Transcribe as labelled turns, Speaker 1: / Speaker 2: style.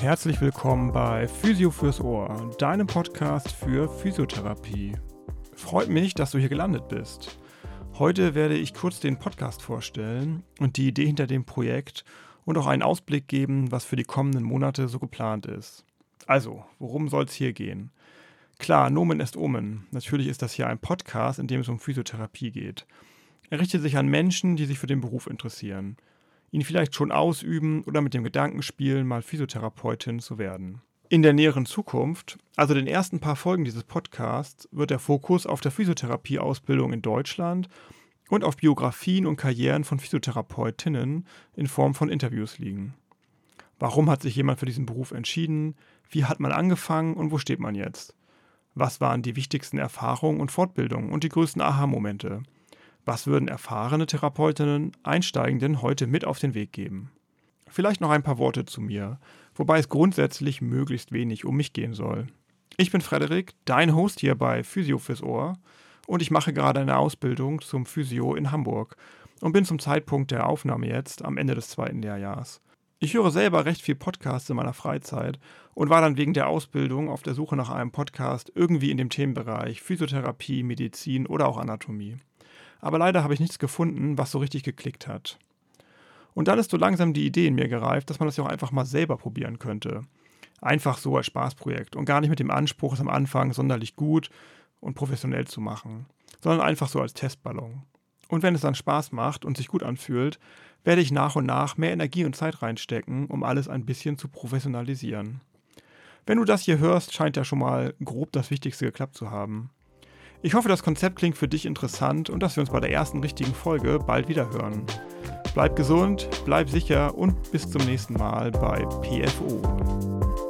Speaker 1: Herzlich willkommen bei Physio fürs Ohr, deinem Podcast für Physiotherapie. Freut mich, dass du hier gelandet bist. Heute werde ich kurz den Podcast vorstellen und die Idee hinter dem Projekt und auch einen Ausblick geben, was für die kommenden Monate so geplant ist. Also, worum soll es hier gehen? Klar, Nomen est Omen. Natürlich ist das hier ein Podcast, in dem es um Physiotherapie geht. Er richtet sich an Menschen, die sich für den Beruf interessieren, ihn vielleicht schon ausüben oder mit dem Gedanken spielen, mal Physiotherapeutin zu werden. In der näheren Zukunft, also den ersten paar Folgen dieses Podcasts, wird der Fokus auf der Physiotherapieausbildung in Deutschland und auf Biografien und Karrieren von Physiotherapeutinnen in Form von Interviews liegen. Warum hat sich jemand für diesen Beruf entschieden? Wie hat man angefangen und wo steht man jetzt? Was waren die wichtigsten Erfahrungen und Fortbildungen und die größten Aha-Momente? Was würden erfahrene Therapeutinnen Einsteigenden heute mit auf den Weg geben? Vielleicht noch ein paar Worte zu mir, wobei es grundsätzlich möglichst wenig um mich gehen soll. Ich bin Frederik, dein Host hier bei Physio fürs Ohr und ich mache gerade eine Ausbildung zum Physio in Hamburg und bin zum Zeitpunkt der Aufnahme jetzt am Ende des zweiten Lehrjahrs. Ich höre selber recht viel Podcasts in meiner Freizeit und war dann wegen der Ausbildung auf der Suche nach einem Podcast irgendwie in dem Themenbereich Physiotherapie, Medizin oder auch Anatomie. Aber leider habe ich nichts gefunden, was so richtig geklickt hat. Und dann ist so langsam die Idee in mir gereift, dass man das ja auch einfach mal selber probieren könnte. Einfach so als Spaßprojekt und gar nicht mit dem Anspruch, es am Anfang sonderlich gut und professionell zu machen, sondern einfach so als Testballon. Und wenn es dann Spaß macht und sich gut anfühlt, werde ich nach und nach mehr Energie und Zeit reinstecken, um alles ein bisschen zu professionalisieren. Wenn du das hier hörst, scheint ja schon mal grob das Wichtigste geklappt zu haben. Ich hoffe, das Konzept klingt für dich interessant und dass wir uns bei der ersten richtigen Folge bald wieder hören. Bleib gesund, bleib sicher und bis zum nächsten Mal bei PFO.